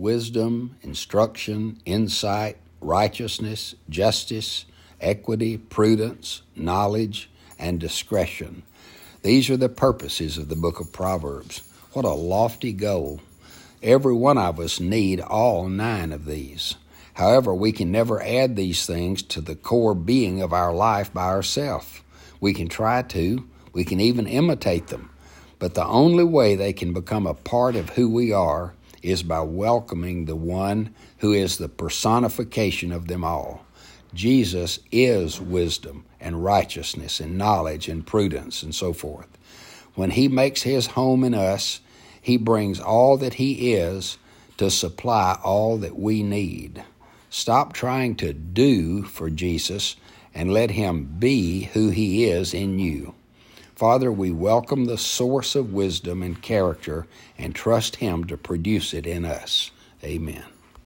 wisdom, instruction, insight, righteousness, justice, equity, prudence, knowledge, and discretion. These are the purposes of the book of Proverbs. What a lofty goal. Every one of us need all nine of these. However, we can never add these things to the core being of our life by ourselves. We can try to, we can even imitate them, but the only way they can become a part of who we are is by welcoming the one who is the personification of them all. Jesus is wisdom and righteousness and knowledge and prudence and so forth. When He makes His home in us, He brings all that He is to supply all that we need. Stop trying to do for Jesus and let Him be who He is in you. Father, we welcome the source of wisdom and character and trust Him to produce it in us. Amen.